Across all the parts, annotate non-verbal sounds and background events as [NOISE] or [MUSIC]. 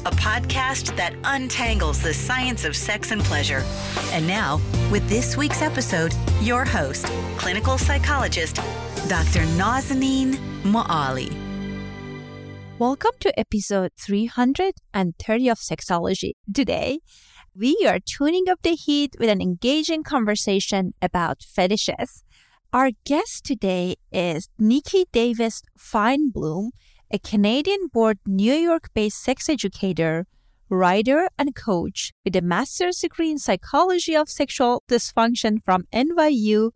a podcast that untangles the science of sex and pleasure. And now, with this week's episode, your host, clinical psychologist, Dr. Nazanin Moali. Welcome to episode 330 of Sexology. Today, we are tuning up the heat with an engaging conversation about fetishes. Our guest today is Niki Davis Fainbloom, a Canadian born New York based sex educator, writer, and coach with a master's degree in psychology of sexual dysfunction from NYU.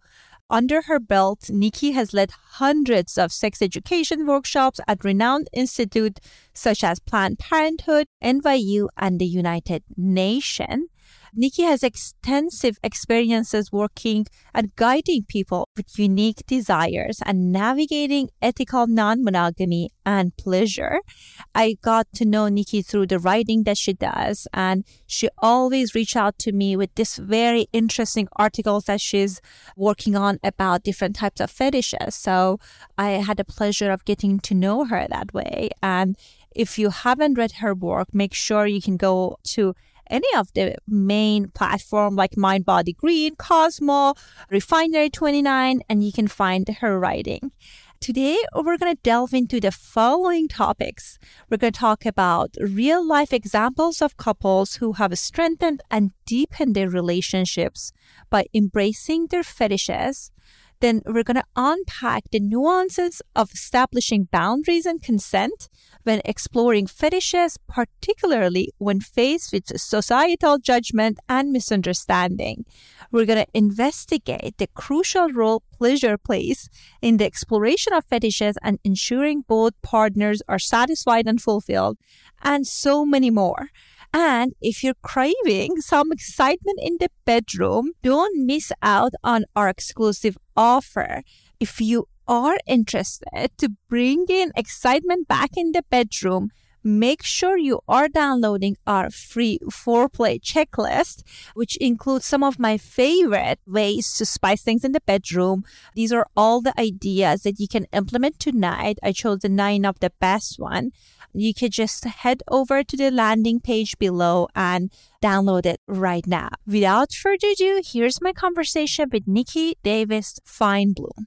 Under her belt, Niki has led hundreds of sex education workshops at renowned institutes such as Planned Parenthood, NYU, and the United Nations. Niki has extensive experiences working and guiding people with unique desires and navigating ethical non monogamy and pleasure. I got to know Niki through the writing that she does, and she always reach out to me with this very interesting articles that she's working on about different types of fetishes. So I had the pleasure of getting to know her that way. And if you haven't read her work, make sure you can go to any of the main platform like Mind Body Green, Cosmo, Refinery 29, and you can find her writing. Today, we're going to delve into the following topics. We're going to talk about real life examples of couples who have strengthened and deepened their relationships by embracing their fetishes. Then we're going to unpack the nuances of establishing boundaries and consent when exploring fetishes, particularly when faced with societal judgment and misunderstanding. We're going to investigate the crucial role pleasure plays in the exploration of fetishes and ensuring both partners are satisfied and fulfilled, and so many more. And if you're craving some excitement in the bedroom, don't miss out on our exclusive offer. If you are interested to bring in excitement back in the bedroom, make sure you are downloading our free foreplay checklist, which includes some of my favorite ways to spice things in the bedroom. These are all the ideas that you can implement tonight. I chose the nine of the best one. You could just head over to the landing page below and download it right now. Without further ado, here's my conversation with Niki Davis Fainbloom.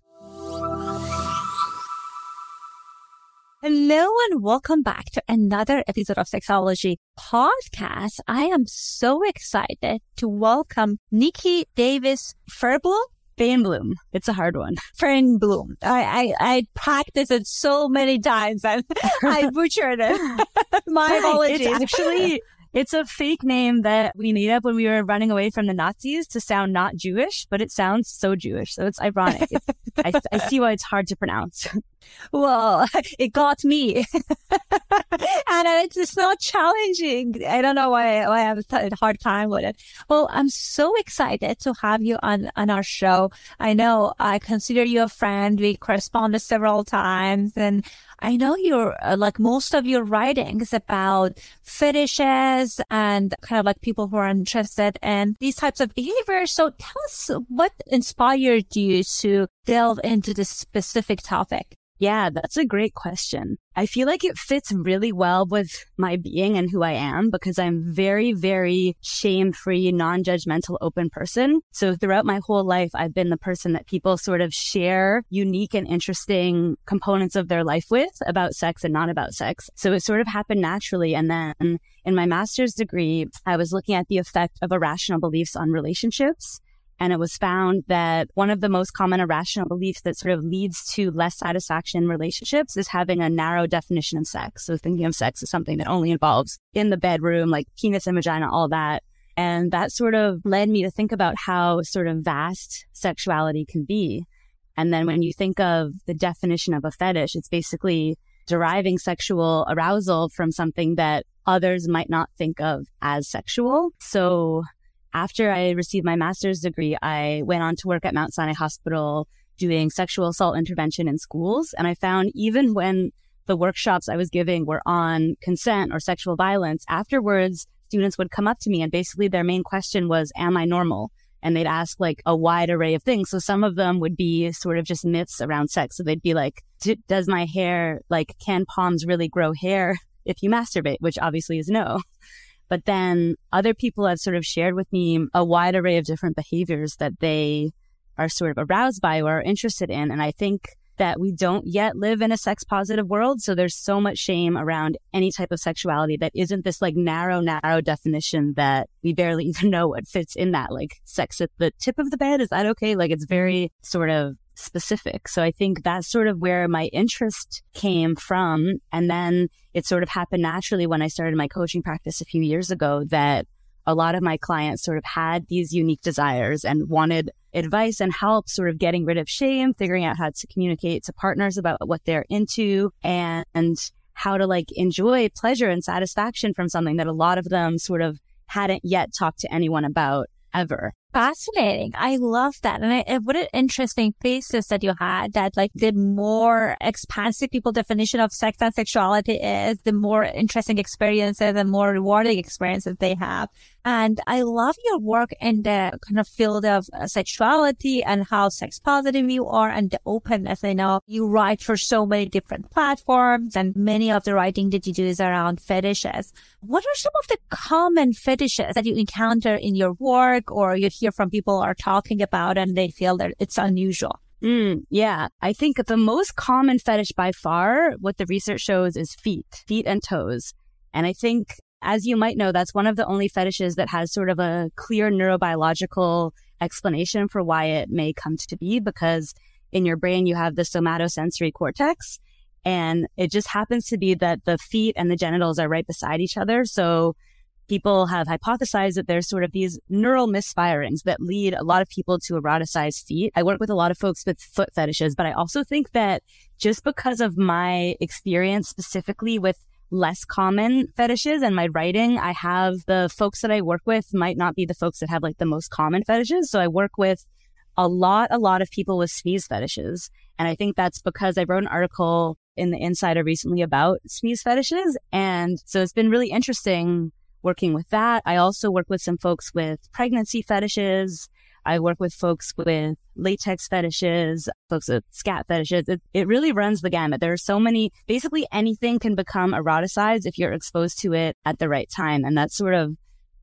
Hello and welcome back to another episode of Sexology Podcast. I am so excited to welcome Niki Davis Fernblum. Fernblum. It's a hard one. Fernblum. I, I, I practiced it so many times and [LAUGHS] I butchered it. [LAUGHS] My apologies. It's actually It's a fake name that we made up when we were running away from the Nazis to sound not Jewish, but it sounds so Jewish. So it's ironic. I, I see why it's hard to pronounce. [LAUGHS] Well, it got me. [LAUGHS] and it's just so challenging. I don't know why, why I have a hard time with it. Well, I'm so excited to have you on, on our show. I know I consider you a friend. We corresponded several times and I know you're uh, like most of your writings about fetishes and kind of like people who are interested in these types of behaviors. So tell us what inspired you to delve into this specific topic. Yeah, that's a great question. I feel like it fits really well with my being and who I am because I'm very, very shame free, non judgmental, open person. So throughout my whole life, I've been the person that people sort of share unique and interesting components of their life with about sex and not about sex. So it sort of happened naturally. And then in my master's degree, I was looking at the effect of irrational beliefs on relationships. And it was found that one of the most common irrational beliefs that sort of leads to less satisfaction in relationships is having a narrow definition of sex. So thinking of sex as something that only involves in the bedroom, like penis and vagina, all that. And that sort of led me to think about how sort of vast sexuality can be. And then when you think of the definition of a fetish, it's basically deriving sexual arousal from something that others might not think of as sexual. So after I received my master's degree, I went on to work at Mount Sinai Hospital doing sexual assault intervention in schools. And I found even when the workshops I was giving were on consent or sexual violence, afterwards, students would come up to me and basically their main question was, Am I normal? And they'd ask like a wide array of things. So some of them would be sort of just myths around sex. So they'd be like, Does my hair, like, can palms really grow hair if you masturbate? Which obviously is no. But then other people have sort of shared with me a wide array of different behaviors that they are sort of aroused by or are interested in. And I think that we don't yet live in a sex positive world. So there's so much shame around any type of sexuality that isn't this like narrow, narrow definition that we barely [LAUGHS] even know what fits in that. Like sex at the tip of the bed. Is that okay? Like it's very sort of specific. So I think that's sort of where my interest came from. And then it sort of happened naturally when I started my coaching practice a few years ago that a lot of my clients sort of had these unique desires and wanted advice and help sort of getting rid of shame, figuring out how to communicate to partners about what they're into and, and how to like enjoy pleasure and satisfaction from something that a lot of them sort of hadn't yet talked to anyone about ever fascinating. I love that. And I, what an interesting thesis that you had that like the more expansive people definition of sex and sexuality is, the more interesting experiences and more rewarding experiences they have. And I love your work in the kind of field of uh, sexuality and how sex positive you are and the openness. I know you write for so many different platforms and many of the writing that you do is around fetishes. What are some of the common fetishes that you encounter in your work or you hear from people are talking about and they feel that it's unusual? Mm, yeah. I think the most common fetish by far, what the research shows is feet, feet and toes. And I think as you might know, that's one of the only fetishes that has sort of a clear neurobiological explanation for why it may come to be because in your brain you have the somatosensory cortex and it just happens to be that the feet and the genitals are right beside each other. So people have hypothesized that there's sort of these neural misfirings that lead a lot of people to eroticize feet. I work with a lot of folks with foot fetishes, but I also think that just because of my experience specifically with less common fetishes and my writing, I have the folks that I work with might not be the folks that have like the most common fetishes. So I work with a lot, a lot of people with sneeze fetishes. And I think that's because I wrote an article in the Insider recently about sneeze fetishes. And so it's been really interesting working with that. I also work with some folks with pregnancy fetishes I work with folks with latex fetishes, folks with scat fetishes. It, it really runs the gamut. There are so many, basically anything can become eroticized if you're exposed to it at the right time. And that's sort of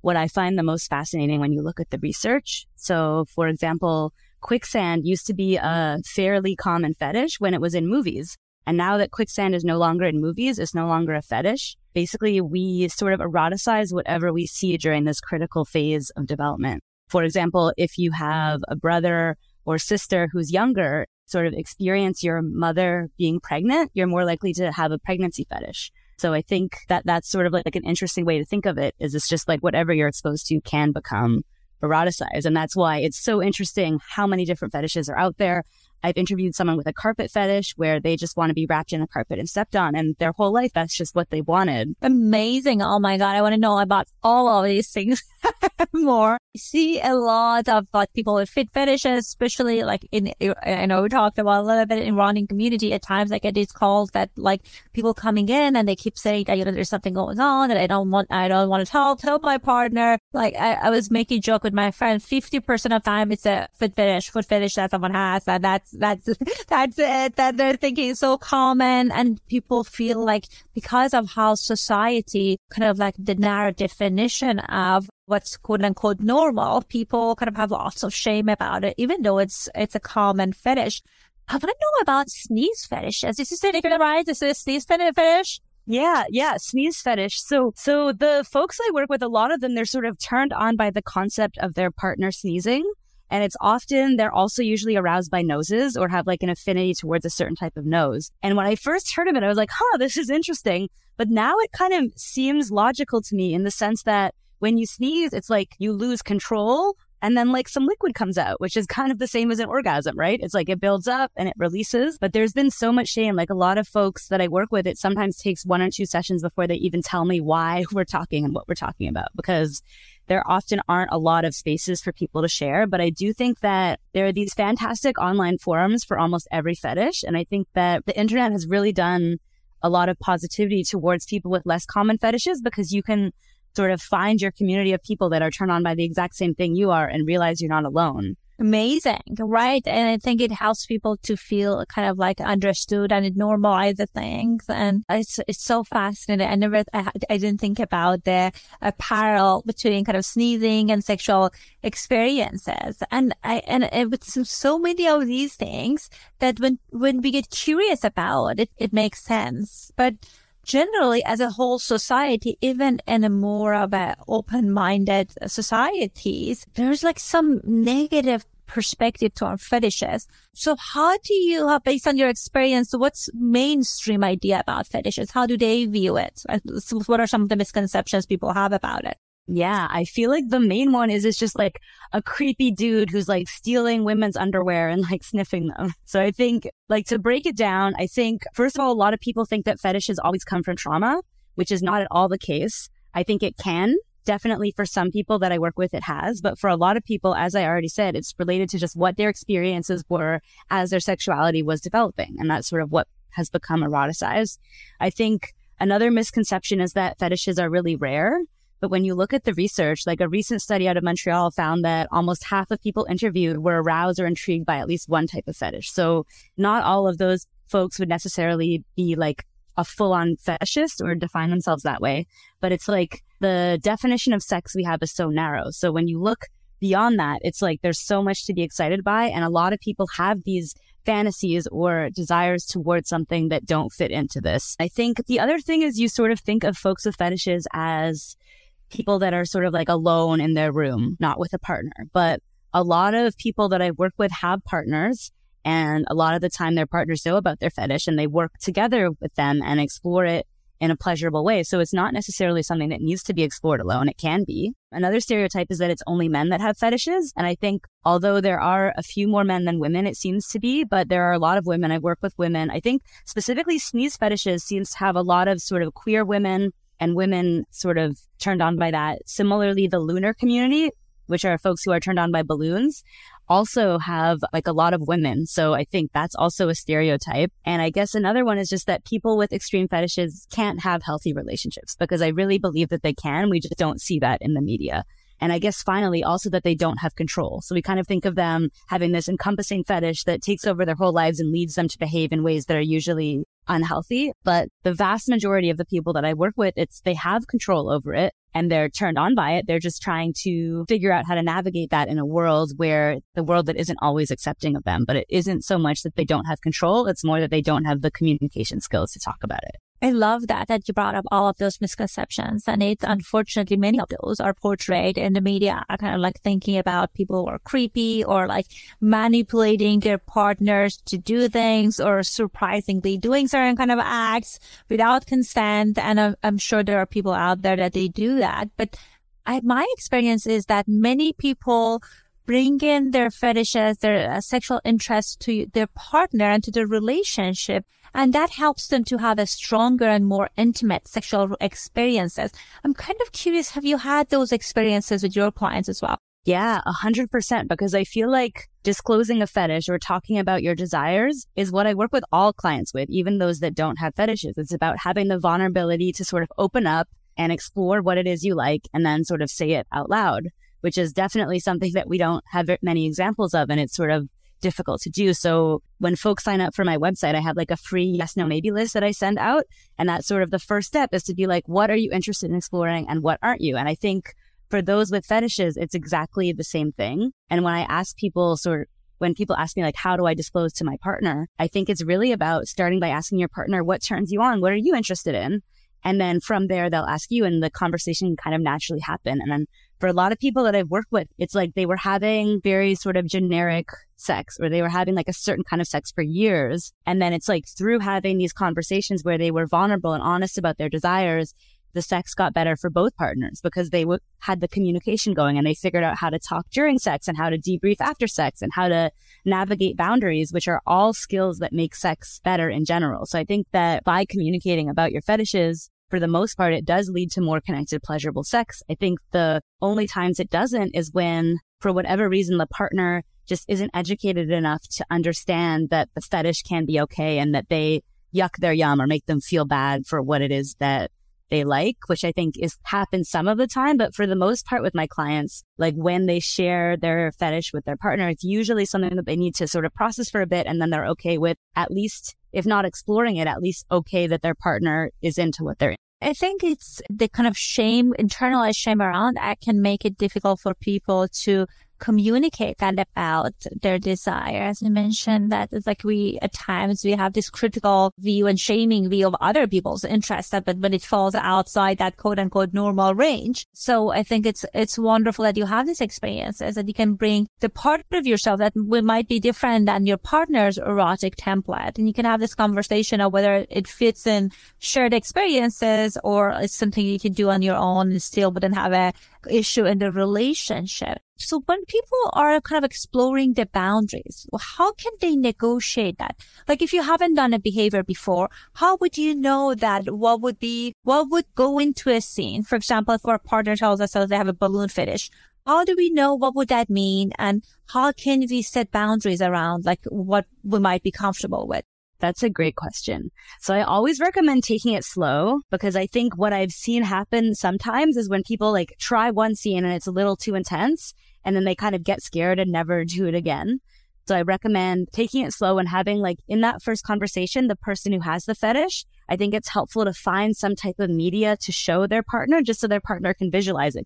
what I find the most fascinating when you look at the research. So, for example, quicksand used to be a fairly common fetish when it was in movies. And now that quicksand is no longer in movies, it's no longer a fetish. Basically, we sort of eroticize whatever we see during this critical phase of development. For example, if you have a brother or sister who's younger, sort of experience your mother being pregnant, you're more likely to have a pregnancy fetish. So I think that that's sort of like, an interesting way to think of it is it's just like whatever you're exposed to can become eroticized. And that's why it's so interesting how many different fetishes are out there. I've interviewed someone with a carpet fetish where they just want to be wrapped in a carpet and stepped on and their whole life that's just what they wanted. Amazing. Oh my God. I want to know about all of these things [LAUGHS] more. See a lot of like people with fit fetishes, especially like in, I know we talked about a little bit in running community at times. I get these calls that like people coming in and they keep saying that, you know, there's something going on and I don't want, I don't want to tell, tell my partner. Like I, I was making joke with my friend, 50% of time it's a fit fetish, foot fetish that someone has. And that's, that's, [LAUGHS] that's it. That they're thinking is so common and people feel like because of how society kind of like the narrow definition of what's quote unquote normal, people kind of have lots of shame about it, even though it's it's a common fetish. I want to know about sneeze fetishes. Is this it right? Is this sneeze fetish? Yeah, yeah, sneeze fetish. So, so the folks I work with, a lot of them, they're sort of turned on by the concept of their partner sneezing. And it's often, they're also usually aroused by noses or have like an affinity towards a certain type of nose. And when I first heard of it, I was like, huh, this is interesting. But now it kind of seems logical to me in the sense that when you sneeze, it's like you lose control and then like some liquid comes out, which is kind of the same as an orgasm, right? It's like it builds up and it releases. But there's been so much shame. Like a lot of folks that I work with, it sometimes takes one or two sessions before they even tell me why [LAUGHS] we're talking and what we're talking about because there often aren't a lot of spaces for people to share. But I do think that there are these fantastic online forums for almost every fetish. And I think that the internet has really done a lot of positivity towards people with less common fetishes because you can sort of find your community of people that are turned on by the exact same thing you are and realize you're not alone. Amazing, right? And I think it helps people to feel kind of like understood and it normalizes things. And it's, it's so fascinating. I never, I, I didn't think about the uh, parallel between kind of sneezing and sexual experiences. And I, and it, with so many of these things that when, when we get curious about it, it makes sense. But generally as a whole society, even in a more of a open-minded societies, there's like some negative perspective to our fetishes. So how do you, uh, based on your experience, what's mainstream idea about fetishes? How do they view it? Uh, what are some of the misconceptions people have about it? Yeah, I feel like the main one is it's just like a creepy dude who's like stealing women's underwear and like sniffing them. [LAUGHS] So I think like to break it down, I think first of all, a lot of people think that fetishes always come from trauma, which is not at all the case. I think it can. Definitely for some people that I work with, it has. But for a lot of people, as I already said, it's related to just what their experiences were as their sexuality was developing. And that's sort of what has become eroticized. I think another misconception is that fetishes are really rare. But when you look at the research, like a recent study out of Montreal found that almost half of people interviewed were aroused or intrigued by at least one type of fetish. So not all of those folks would necessarily be like a full on fetishist or define themselves that way. But it's like the definition of sex we have is so narrow. So when you look beyond that, it's like there's so much to be excited by. And a lot of people have these fantasies or desires towards something that don't fit into this. I think the other thing is you sort of think of folks with fetishes as people that are sort of like alone in their room, not with a partner. But a lot of people that I work with have partners. And a lot of the time their partners know about their fetish and they work together with them and explore it in a pleasurable way. So it's not necessarily something that needs to be explored alone. It can be. Another stereotype is that it's only men that have fetishes. And I think although there are a few more men than women, it seems to be, but there are a lot of women. I work with women. I think specifically sneeze fetishes seems to have a lot of sort of queer women and women sort of turned on by that. Similarly, the looner community, which are folks who are turned on by balloons, also have like a lot of women. So I think that's also a stereotype. And I guess another one is just that people with extreme fetishes can't have healthy relationships because I really believe that they can. We just don't see that in the media. And I guess finally also that they don't have control. So we kind of think of them having this encompassing fetish that takes over their whole lives and leads them to behave in ways that are usually unhealthy. But the vast majority of the people that I work with, it's they have control over it and they're turned on by it. They're just trying to figure out how to navigate that in a world where the world that isn't always accepting of them. But it isn't so much that they don't have control. It's more that they don't have the communication skills to talk about it. I love that that you brought up all of those misconceptions. And it's unfortunately many of those are portrayed in the media, kind of like thinking about people who are creepy or like manipulating their partners to do things or surprisingly doing certain kind of acts without consent. And I'm, I'm sure there are people out there that they do that. But I, my experience is that many people bring in their fetishes, their uh, sexual interests to their partner and to the relationship. And that helps them to have a stronger and more intimate sexual experiences. I'm kind of curious, have you had those experiences with your clients as well? Yeah, a hundred percent. Because I feel like disclosing a fetish or talking about your desires is what I work with all clients with, even those that don't have fetishes. It's about having the vulnerability to sort of open up and explore what it is you like and then sort of say it out loud which is definitely something that we don't have many examples of. And it's sort of difficult to do. So when folks sign up for my website, I have like a free yes, no, maybe list that I send out. And that's sort of the first step is to be like, what are you interested in exploring and what aren't you? And I think for those with fetishes, it's exactly the same thing. And when I ask people sort of, when people ask me like, how do I disclose to my partner? I think it's really about starting by asking your partner, what turns you on? What are you interested in? And then from there, they'll ask you and the conversation kind of naturally happen. And then for a lot of people that I've worked with, it's like they were having very sort of generic sex or they were having like a certain kind of sex for years. And then it's like through having these conversations where they were vulnerable and honest about their desires, the sex got better for both partners because they w- had the communication going and they figured out how to talk during sex and how to debrief after sex and how to navigate boundaries, which are all skills that make sex better in general. So I think that by communicating about your fetishes, for the most part, it does lead to more connected, pleasurable sex. I think the only times it doesn't is when, for whatever reason, the partner just isn't educated enough to understand that the fetish can be okay and that they yuck their yum or make them feel bad for what it is that they like, which I think is happens some of the time. But for the most part with my clients, like when they share their fetish with their partner, it's usually something that they need to sort of process for a bit. And then they're okay with at least if not exploring it, at least okay that their partner is into what they're I think it's the kind of shame, internalized shame around that can make it difficult for people to communicate that about their desire. As you mentioned, that it's like we, at times, we have this critical view and shaming view of other people's interests, but when it falls outside that quote unquote normal range. So I think it's, it's wonderful that you have these experiences that you can bring the part of yourself that we might be different than your partner's erotic template. And you can have this conversation of whether it fits in shared experiences or it's something you can do on your own and still wouldn't have a issue in the relationship. So when people are kind of exploring the boundaries, how can they negotiate that? Like if you haven't done a behavior before, how would you know that what would be, what would go into a scene? For example, if our partner tells us that they have a balloon fetish, how do we know what would that mean? And how can we set boundaries around like what we might be comfortable with? That's a great question. So I always recommend taking it slow because I think what I've seen happen sometimes is when people like try one scene and it's a little too intense and then they kind of get scared and never do it again. So I recommend taking it slow and having like in that first conversation, the person who has the fetish I think it's helpful to find some type of media to show their partner just so their partner can visualize it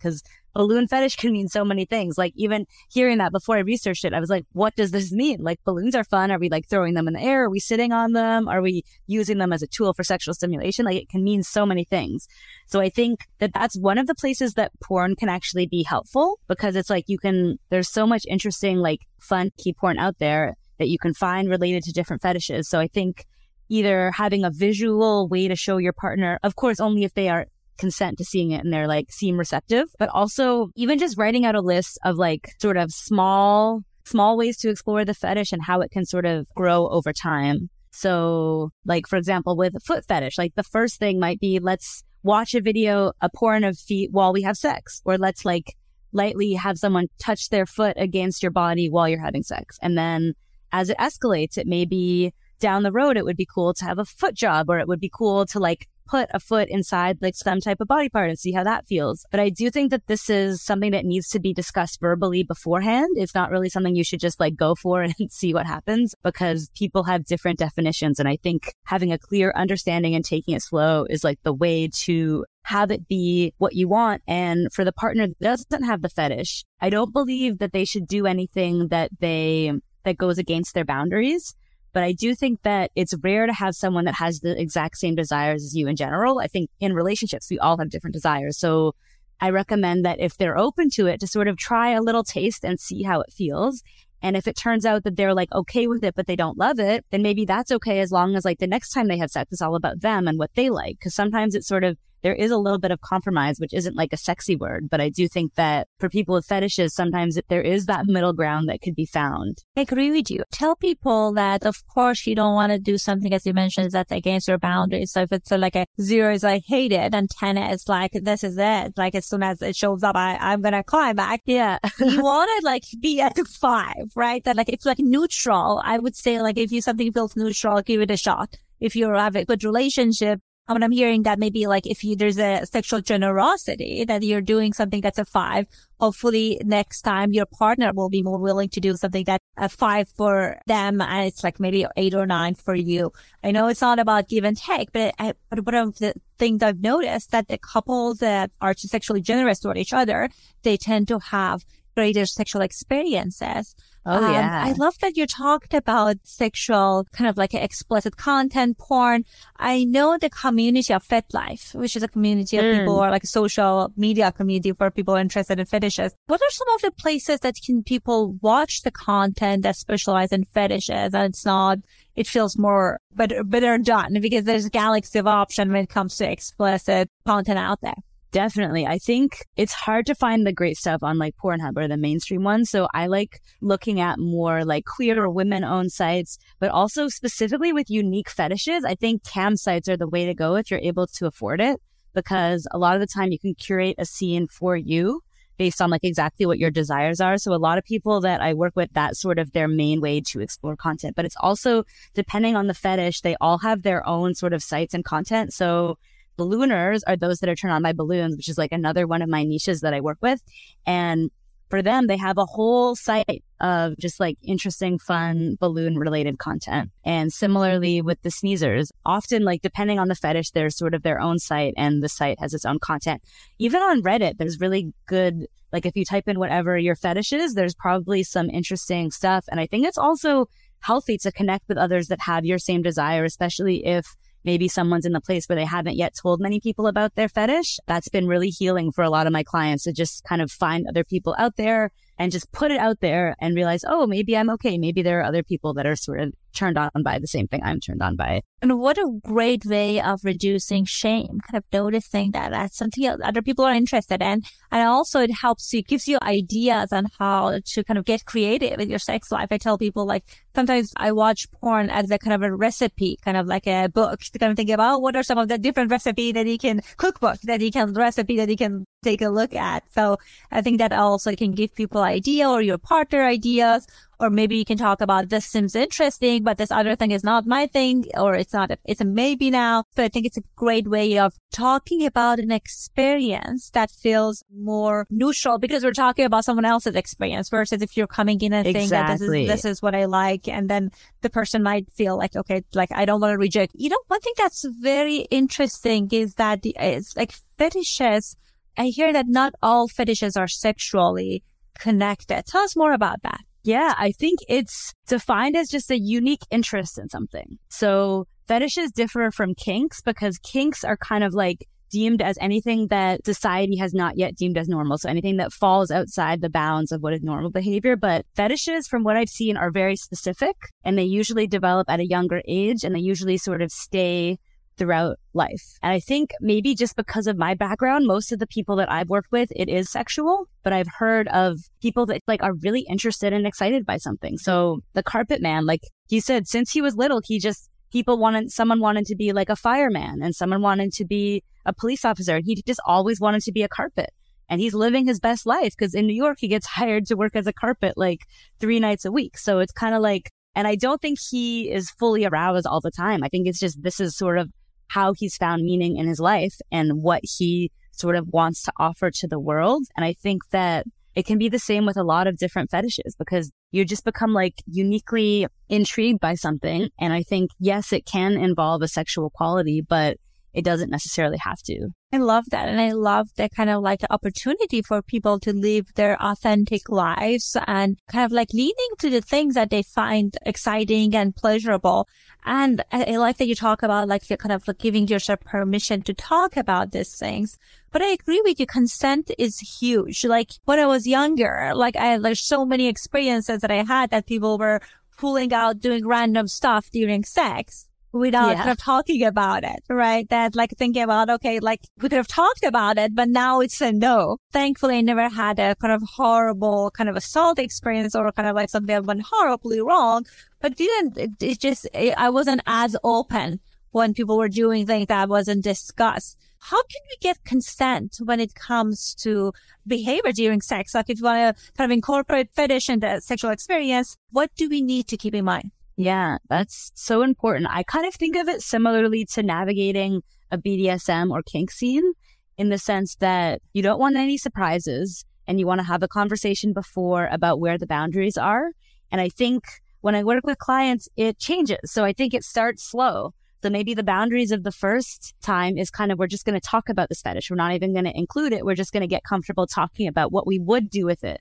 balloon fetish can mean so many things. Like even hearing that before I researched it, I was like, what does this mean? Like balloons are fun. Are we like throwing them in the air? Are we sitting on them? Are we using them as a tool for sexual stimulation? Like it can mean so many things. So I think that that's one of the places that porn can actually be helpful because it's like you can, there's so much interesting, like fun key porn out there that you can find related to different fetishes. So I think either having a visual way to show your partner, of course, only if they are consent to seeing it and they're like seem receptive, but also even just writing out a list of like sort of small, small ways to explore the fetish and how it can sort of grow over time. So like, for example, with a foot fetish, like the first thing might be let's watch a video, a porn of feet while we have sex, or let's like lightly have someone touch their foot against your body while you're having sex. And then as it escalates, it may be down the road, it would be cool to have a foot job or it would be cool to like put a foot inside like some type of body part and see how that feels. But I do think that this is something that needs to be discussed verbally beforehand. It's not really something you should just like go for [LAUGHS] and see what happens because people have different definitions. And I think having a clear understanding and taking it slow is like the way to have it be what you want. And for the partner that doesn't have the fetish, I don't believe that they should do anything that they, that goes against their boundaries But I do think that it's rare to have someone that has the exact same desires as you in general. I think in relationships, we all have different desires. So I recommend that if they're open to it, to sort of try a little taste and see how it feels. And if it turns out that they're like okay with it, but they don't love it, then maybe that's okay as long as like the next time they have sex, it's all about them and what they like. Cause sometimes it's sort of there is a little bit of compromise, which isn't like a sexy word, but I do think that for people with fetishes, sometimes there is that middle ground that could be found. I agree with you. Tell people that, of course, you don't want to do something, as you mentioned, that's against your boundaries. So if it's uh, like a zero is I hate it and 10 is like, this is it. Like as soon as it shows up, I, I'm going to climb back. Yeah. [LAUGHS] you want to like be at five, right? That like, it's like neutral. I would say like if you something feels neutral, give it a shot if you have a good relationship, but I'm hearing that maybe like if you, there's a sexual generosity that you're doing something that's a five, hopefully next time your partner will be more willing to do something that a five for them. And it's like maybe eight or nine for you. I know it's not about give and take, but, I, but one of the things I've noticed that the couples that are sexually generous toward each other, they tend to have greater sexual experiences. Oh, um, yeah. I love that you talked about sexual kind of like explicit content, porn. I know the community of FetLife, which is a community of mm. people or like a social media community for people interested in fetishes. What are some of the places that can people watch the content that specialize in fetishes and it's not, it feels more better, better done because there's a galaxy of option when it comes to explicit content out there. Definitely. I think it's hard to find the great stuff on like Pornhub or the mainstream ones. So I like looking at more like queer or women owned sites, but also specifically with unique fetishes. I think cam sites are the way to go if you're able to afford it because a lot of the time you can curate a scene for you based on like exactly what your desires are. So a lot of people that I work with, that's sort of their main way to explore content, but it's also depending on the fetish, they all have their own sort of sites and content. So ballooners are those that are turned on by balloons, which is like another one of my niches that I work with. And for them, they have a whole site of just like interesting, fun balloon related content. And similarly mm-hmm. with the sneezers, often like depending on the fetish, there's sort of their own site and the site has its own content. Even on Reddit, there's really good, like if you type in whatever your fetish is, there's probably some interesting stuff. And I think it's also healthy to connect with others that have your same desire, especially if maybe someone's in the place where they haven't yet told many people about their fetish. That's been really healing for a lot of my clients to just kind of find other people out there and just put it out there and realize, oh, maybe I'm okay. Maybe there are other people that are sort of turned on by the same thing I'm turned on by. And what a great way of reducing shame, kind of noticing that that's something other people are interested in. And also it helps you, gives you ideas on how to kind of get creative with your sex life. I tell people like sometimes I watch porn as a kind of a recipe, kind of like a book to kind of think about what are some of the different recipe that you can cookbook that you can recipe that you can take a look at. So I think that also can give people idea or your partner ideas or maybe you can talk about this seems interesting, but this other thing is not my thing, or it's not, a, it's a maybe now. But I think it's a great way of talking about an experience that feels more neutral because we're talking about someone else's experience versus if you're coming in and saying that this is, this is what I like. And then the person might feel like, okay, like I don't want to reject. You know, one thing that's very interesting is that the, it's like fetishes. I hear that not all fetishes are sexually connected. Tell us more about that. Yeah, I think it's defined as just a unique interest in something. So fetishes differ from kinks because kinks are kind of like deemed as anything that society has not yet deemed as normal. So anything that falls outside the bounds of what is normal behavior. But fetishes, from what I've seen, are very specific and they usually develop at a younger age and they usually sort of stay throughout life. And I think maybe just because of my background, most of the people that I've worked with, it is sexual, but I've heard of people that like are really interested and excited by something. So the carpet man, like he said, since he was little, he just, people wanted, someone wanted to be like a fireman and someone wanted to be a police officer. And He just always wanted to be a carpet. And he's living his best life because in New York, he gets [LAUGHS] hired to work as a carpet like three nights a week. So it's kind of like, and I don't think he is fully aroused all the time. I think it's just, this is sort of how he's found meaning in his life and what he sort of wants to offer to the world. And I think that it can be the same with a lot of different fetishes because you just become like uniquely intrigued by something. And I think, yes, it can involve a sexual quality, but it doesn't necessarily have to. I love that. And I love the kind of like the opportunity for people to live their authentic lives and kind of like leaning to the things that they find exciting and pleasurable. And I, I like that you talk about like kind of like giving yourself permission to talk about these things. But I agree with you. Consent is huge. Like when I was younger, like I had like so many experiences that I had that people were pulling out doing random stuff during sex without yeah. kind of talking about it, right? That like thinking about, okay, like we could have talked about it, but now it's a no. Thankfully, I never had a kind of horrible kind of assault experience or kind of like something that went horribly wrong, but didn't, it, it just, it, I wasn't as open when people were doing things that wasn't discussed. How can we get consent when it comes to behavior during sex? Like if you want to kind of incorporate fetish into sexual experience, what do we need to keep in mind? Yeah, that's so important. I kind of think of it similarly to navigating a BDSM or kink scene in the sense that you don't want any surprises and you want to have a conversation before about where the boundaries are. And I think when I work with clients, it changes. So I think it starts slow. So maybe the boundaries of the first time is kind of, we're just going to talk about this fetish. We're not even going to include it. We're just going to get comfortable talking about what we would do with it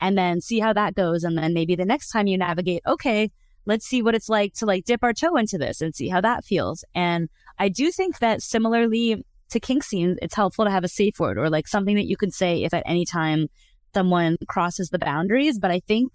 and then see how that goes. And then maybe the next time you navigate, okay, let's see what it's like to like dip our toe into this and see how that feels. And I do think that similarly to kink scenes, it's helpful to have a safe word or like something that you can say if at any time someone crosses the boundaries. But I think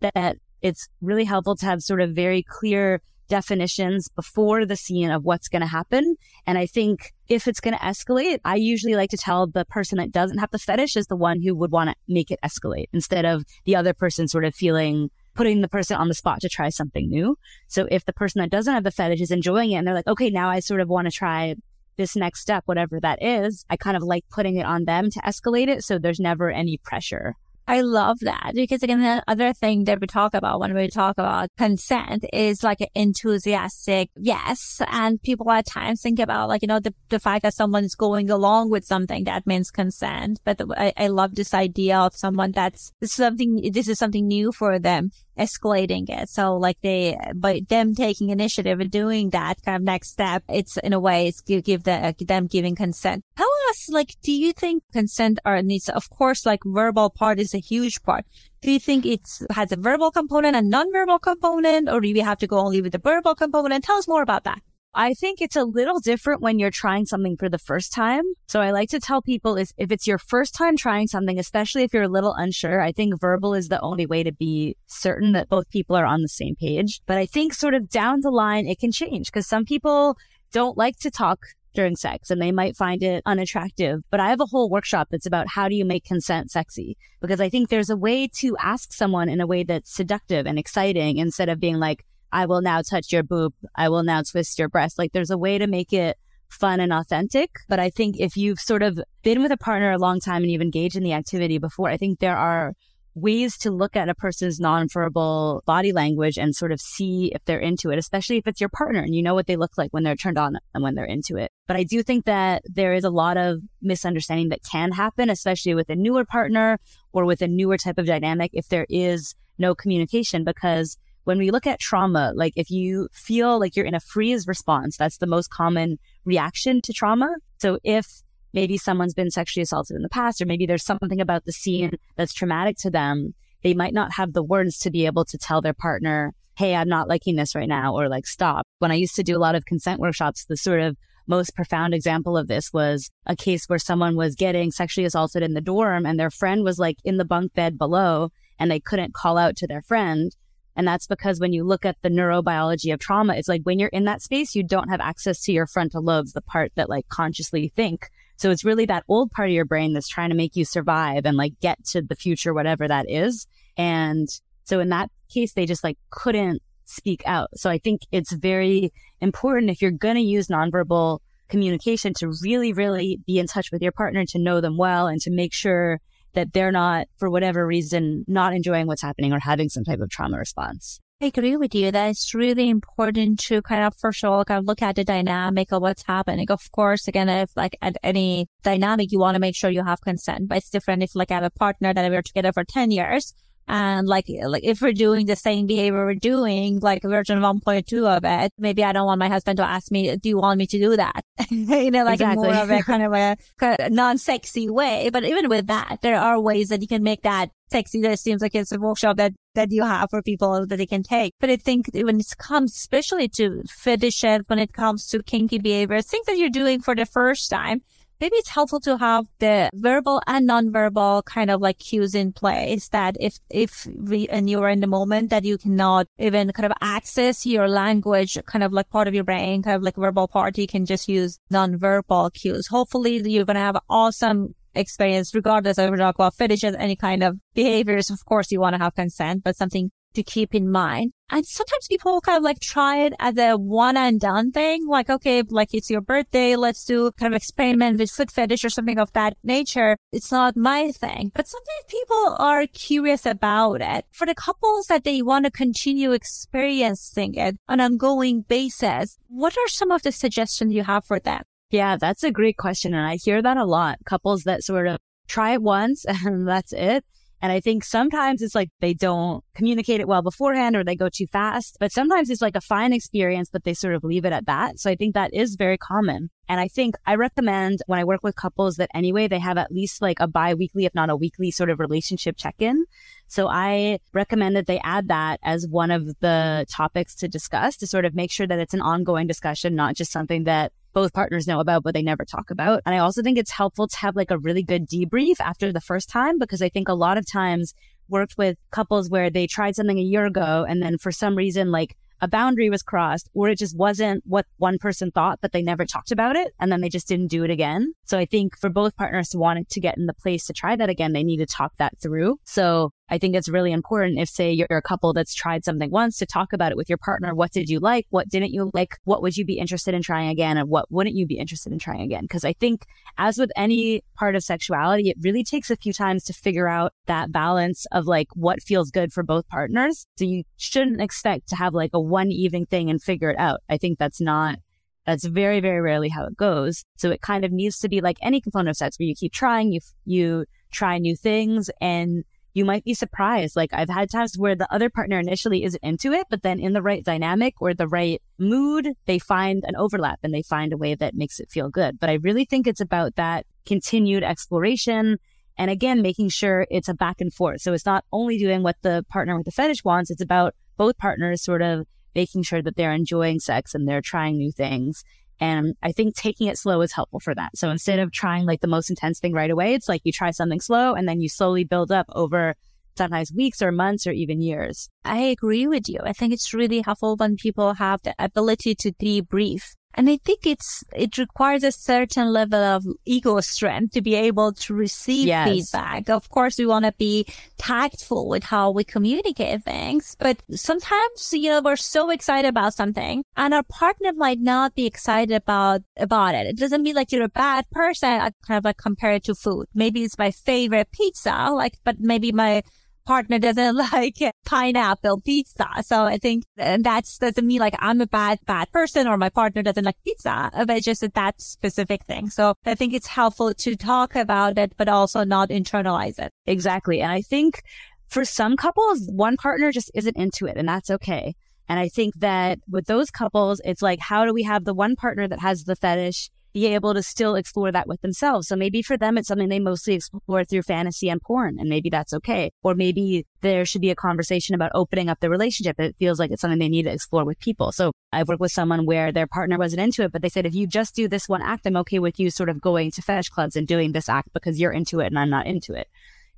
that it's really helpful to have sort of very clear definitions before the scene of what's going to happen. And I think if it's going to escalate, I usually like to tell the person that doesn't have the fetish is the one who would want to make it escalate instead of the other person sort of feeling putting the person on the spot to try something new. So if the person that doesn't have the fetish is enjoying it and they're like, okay, now I sort of want to try this next step, whatever that is, I kind of like putting it on them to escalate it. So there's never any pressure. I love that because again, the other thing that we talk about when we talk about consent is like an enthusiastic yes. And people at times think about like, you know, the, the fact that someone is going along with something that means consent. But the, I, I love this idea of someone that's something, this is something new for them escalating it. So like they, by them taking initiative and doing that kind of next step, it's in a way, it's give, give the, them giving consent. Tell us, like, do you think consent are needs, of course, like verbal part is a huge part. Do you think it has a verbal component and non-verbal component, or do we have to go only with the verbal component? Tell us more about that. I think it's a little different when you're trying something for the first time. So I like to tell people is if it's your first time trying something, especially if you're a little unsure, I think verbal is the only way to be certain that both people are on the same page. But I think sort of down the line, it can change because some people don't like to talk during sex and they might find it unattractive. But I have a whole workshop that's about how do you make consent sexy? Because I think there's a way to ask someone in a way that's seductive and exciting instead of being like, I will now touch your boob. I will now twist your breast. Like there's a way to make it fun and authentic. But I think if you've sort of been with a partner a long time and you've engaged in the activity before, I think there are ways to look at a person's nonverbal body language and sort of see if they're into it, especially if it's your partner and you know what they look like when they're turned on and when they're into it. But I do think that there is a lot of misunderstanding that can happen, especially with a newer partner or with a newer type of dynamic if there is no communication because when we look at trauma, like if you feel like you're in a freeze response, that's the most common reaction to trauma. So if maybe someone's been sexually assaulted in the past, or maybe there's something about the scene that's traumatic to them, they might not have the words to be able to tell their partner, Hey, I'm not liking this right now, or like stop. When I used to do a lot of consent workshops, the sort of most profound example of this was a case where someone was getting sexually assaulted in the dorm and their friend was like in the bunk bed below and they couldn't call out to their friend. And that's because when you look at the neurobiology of trauma, it's like when you're in that space, you don't have access to your frontal lobes, the part that like consciously think. So it's really that old part of your brain that's trying to make you survive and like get to the future, whatever that is. And so in that case, they just like couldn't speak out. So I think it's very important if you're going to use nonverbal communication to really, really be in touch with your partner, to know them well and to make sure that they're not, for whatever reason, not enjoying what's happening or having some type of trauma response. I agree with you that it's really important to kind of first of all kind of look at the dynamic of what's happening. Of course, again, if like at any dynamic, you want to make sure you have consent, but it's different if like I have a partner that we are together for 10 years And like, like if we're doing the same behavior we're doing, like version 1.2 of it, maybe I don't want my husband to ask me, do you want me to do that? [LAUGHS] you know, like exactly. more of a kind of a, [LAUGHS] kind of non-sexy way. But even with that, there are ways that you can make that sexy. That seems like it's a workshop that, that you have for people that they can take. But I think when it comes, especially to fetishes, when it comes to kinky behavior, things that you're doing for the first time, maybe it's helpful to have the verbal and nonverbal kind of like cues in place that if, if we, and you're in the moment that you cannot even kind of access your language, kind of like part of your brain, kind of like verbal part, you can just use nonverbal cues. Hopefully you're going to have awesome experience, regardless of we're talking about fetishes, any kind of behaviors. Of course, you want to have consent, but something to keep in mind. And sometimes people kind of like try it as a one and done thing. Like, okay, like it's your birthday. Let's do kind of experiment with foot fetish or something of that nature. It's not my thing, but sometimes people are curious about it. For the couples that they want to continue experiencing it on an ongoing basis, what are some of the suggestions you have for them? Yeah, that's a great question. And I hear that a lot. Couples that sort of try it once [LAUGHS] and that's it. And I think sometimes it's like they don't communicate it well beforehand or they go too fast, but sometimes it's like a fine experience, but they sort of leave it at that. So I think that is very common. And I think I recommend when I work with couples that anyway, they have at least like a bi-weekly, if not a weekly sort of relationship check-in. So I recommend that they add that as one of the topics to discuss to sort of make sure that it's an ongoing discussion, not just something that both partners know about, but they never talk about. And I also think it's helpful to have like a really good debrief after the first time, because I think a lot of times worked with couples where they tried something a year ago and then for some reason, like a boundary was crossed or it just wasn't what one person thought, but they never talked about it. And then they just didn't do it again. So I think for both partners to want to get in the place to try that again, they need to talk that through. So I think it's really important if, say, you're a couple that's tried something once to talk about it with your partner. What did you like? What didn't you like? What would you be interested in trying again? And what wouldn't you be interested in trying again? Because I think, as with any part of sexuality, it really takes a few times to figure out that balance of like what feels good for both partners. So you shouldn't expect to have like a one evening thing and figure it out. I think that's not that's very, very rarely how it goes. So it kind of needs to be like any component of sex where you keep trying, you, you try new things and you might be surprised. Like I've had times where the other partner initially isn't into it, but then in the right dynamic or the right mood, they find an overlap and they find a way that makes it feel good. But I really think it's about that continued exploration. And again, making sure it's a back and forth. So it's not only doing what the partner with the fetish wants. It's about both partners sort of making sure that they're enjoying sex and they're trying new things and I think taking it slow is helpful for that. So instead of trying like the most intense thing right away, it's like you try something slow and then you slowly build up over sometimes weeks or months or even years. I agree with you. I think it's really helpful when people have the ability to debrief and I think it's, it requires a certain level of ego strength to be able to receive yes. feedback. Of course, we want to be tactful with how we communicate things, but sometimes, you know, we're so excited about something and our partner might not be excited about, about it. It doesn't mean like you're a bad person. I kind of like compare it to food. Maybe it's my favorite pizza, like, but maybe my partner doesn't [LAUGHS] like pineapple pizza. So I think that's doesn't mean like I'm a bad, bad person or my partner doesn't like pizza, but just that specific thing. So I think it's helpful to talk about it, but also not internalize it. Exactly. And I think for some couples, one partner just isn't into it and that's okay. And I think that with those couples, it's like, how do we have the one partner that has the fetish be able to still explore that with themselves. So maybe for them, it's something they mostly explore through fantasy and porn, and maybe that's okay. Or maybe there should be a conversation about opening up the relationship. It feels like it's something they need to explore with people. So I've worked with someone where their partner wasn't into it, but they said, if you just do this one act, I'm okay with you sort of going to fetish clubs and doing this act because you're into it and I'm not into it.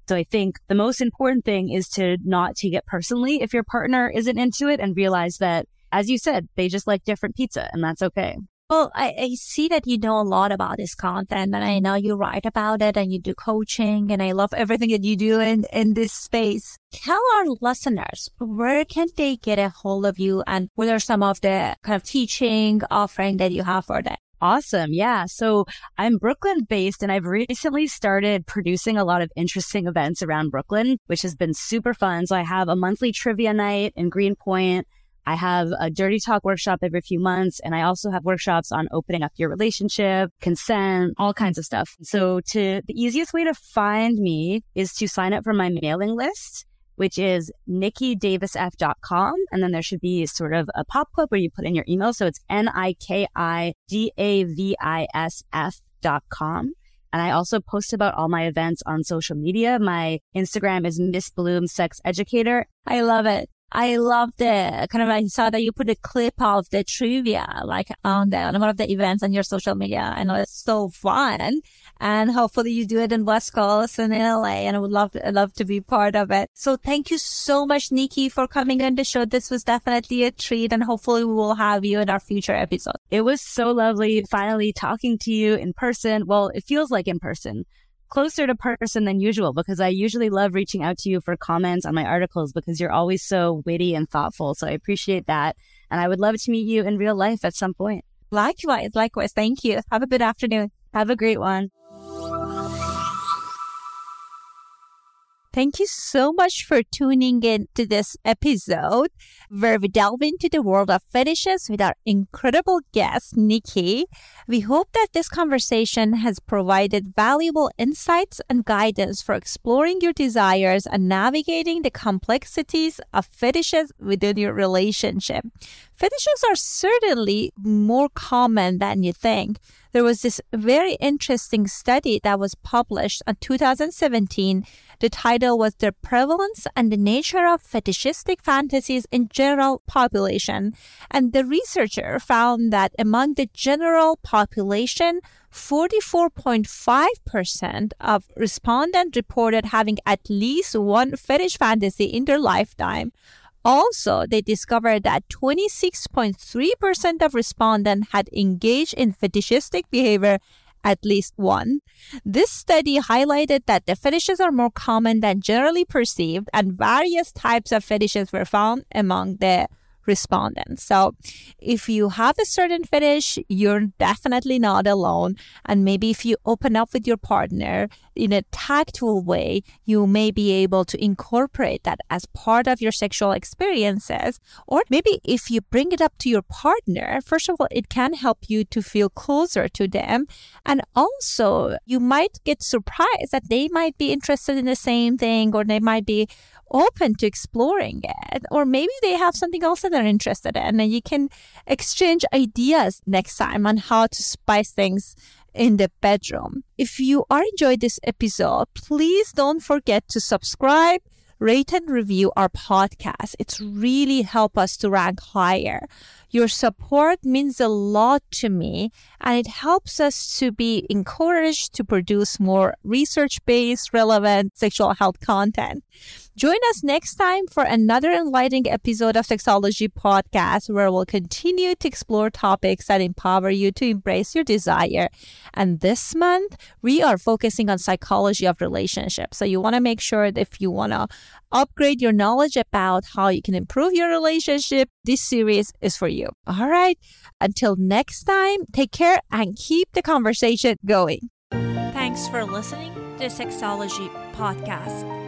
So I think the most important thing is to not take it personally if your partner isn't into it and realize that, as you said, they just like different pizza and that's okay. Well, I, I, see that you know a lot about this content and I know you write about it and you do coaching and I love everything that you do in, in this space. Tell our listeners, where can they get a hold of you and what are some of the kind of teaching offering that you have for them? Awesome. Yeah. So I'm Brooklyn based and I've recently started producing a lot of interesting events around Brooklyn, which has been super fun. So I have a monthly trivia night in Greenpoint. I have a dirty talk workshop every few months, and I also have workshops on opening up your relationship, consent, all kinds of stuff. So to the easiest way to find me is to sign up for my mailing list which is nikidavisf.com. And then there should be sort of a pop up where you put in your email. So it's N-I-K-I-D-A-V-I-S-F dot com. And I also post about all my events on social media. My Instagram is Miss Bloom Sex Educator. I love it. I love the kind of I saw that you put a clip of the trivia like on the on one of the events on your social media. I know it's so fun, and hopefully you do it in West Coast and in LA. And I would love to, love to be part of it. So thank you so much, Niki, for coming on the show. This was definitely a treat, and hopefully we will have you in our future episode. It was so lovely finally talking to you in person. Well, it feels like in person closer to person than usual because I usually love reaching out to you for comments on my articles because you're always so witty and thoughtful. So I appreciate that. And I would love to meet you in real life at some point. Likewise, likewise. Thank you. Have a good afternoon. Have a great one. Thank you so much for tuning in to this episode where we delve into the world of fetishes with our incredible guest, Niki. We hope that this conversation has provided valuable insights and guidance for exploring your desires and navigating the complexities of fetishes within your relationship. Fetishes are certainly more common than you think. There was this very interesting study that was published in 2017. The title was The Prevalence and the Nature of Fetishistic Fantasies in General Population. And the researcher found that among the general population, 44.5% of respondents reported having at least one fetish fantasy in their lifetime. Also, they discovered that 26.3% of respondents had engaged in fetishistic behavior at least one. This study highlighted that the fetishes are more common than generally perceived, and various types of fetishes were found among the respondents. So if you have a certain fetish, you're definitely not alone. And maybe if you open up with your partner in a tactful way, you may be able to incorporate that as part of your sexual experiences. Or maybe if you bring it up to your partner, first of all, it can help you to feel closer to them. And also, you might get surprised that they might be interested in the same thing or they might be open to exploring it. Or maybe they have something else that they're interested in, and you can exchange ideas next time on how to spice things in the bedroom. If you are enjoyed this episode, please don't forget to subscribe, rate and review our podcast. It's really help us to rank higher. Your support means a lot to me and it helps us to be encouraged to produce more research based, relevant sexual health content. Join us next time for another enlightening episode of Sexology Podcast, where we'll continue to explore topics that empower you to embrace your desire. And this month, we are focusing on psychology of relationships. So you want to make sure that if you want to upgrade your knowledge about how you can improve your relationship, this series is for you. All right. Until next time, take care and keep the conversation going. Thanks for listening to Sexology Podcast.